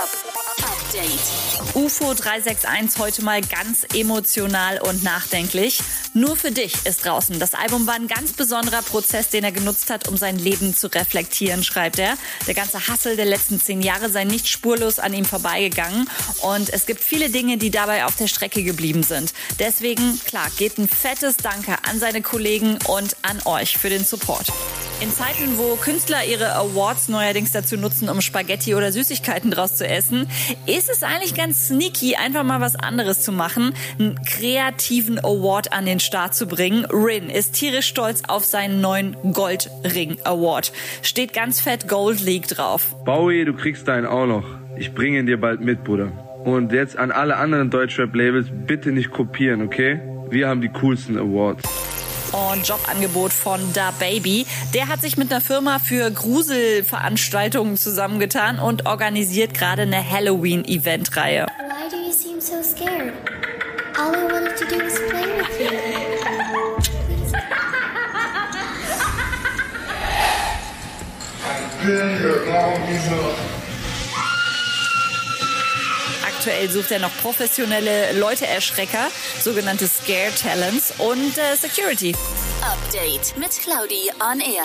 Update. UFO 361 heute mal ganz emotional und nachdenklich. Nur für dich ist draußen. Das Album war ein ganz besonderer Prozess, den er genutzt hat, um sein Leben zu reflektieren, schreibt er. Der ganze Hassel der letzten zehn Jahre sei nicht spurlos an ihm vorbeigegangen. Und es gibt viele Dinge, die dabei auf der Strecke geblieben sind. Deswegen, klar, geht ein fettes Danke an seine Kollegen und an euch für den Support. In Zeiten, wo Künstler ihre Awards neuerdings dazu nutzen, um Spaghetti oder Süßigkeiten draus zu essen, ist es eigentlich ganz sneaky, einfach mal was anderes zu machen, einen kreativen Award an den Start zu bringen. Rin ist tierisch stolz auf seinen neuen Goldring Award. Steht ganz fett Gold League drauf. Bowie, du kriegst deinen auch noch. Ich bringe ihn dir bald mit, Bruder. Und jetzt an alle anderen Deutschrap-Labels, bitte nicht kopieren, okay? Wir haben die coolsten Awards und Jobangebot von Da Baby. Der hat sich mit einer Firma für Gruselveranstaltungen zusammengetan und organisiert gerade eine Halloween-Event-Reihe. Why do you seem so scared? All I wanted to do was play with you. Been here long enough. Aktuell sucht er noch professionelle Leute-Erschrecker, sogenannte Scare Talents und äh, Security. Update mit Claudi on Air.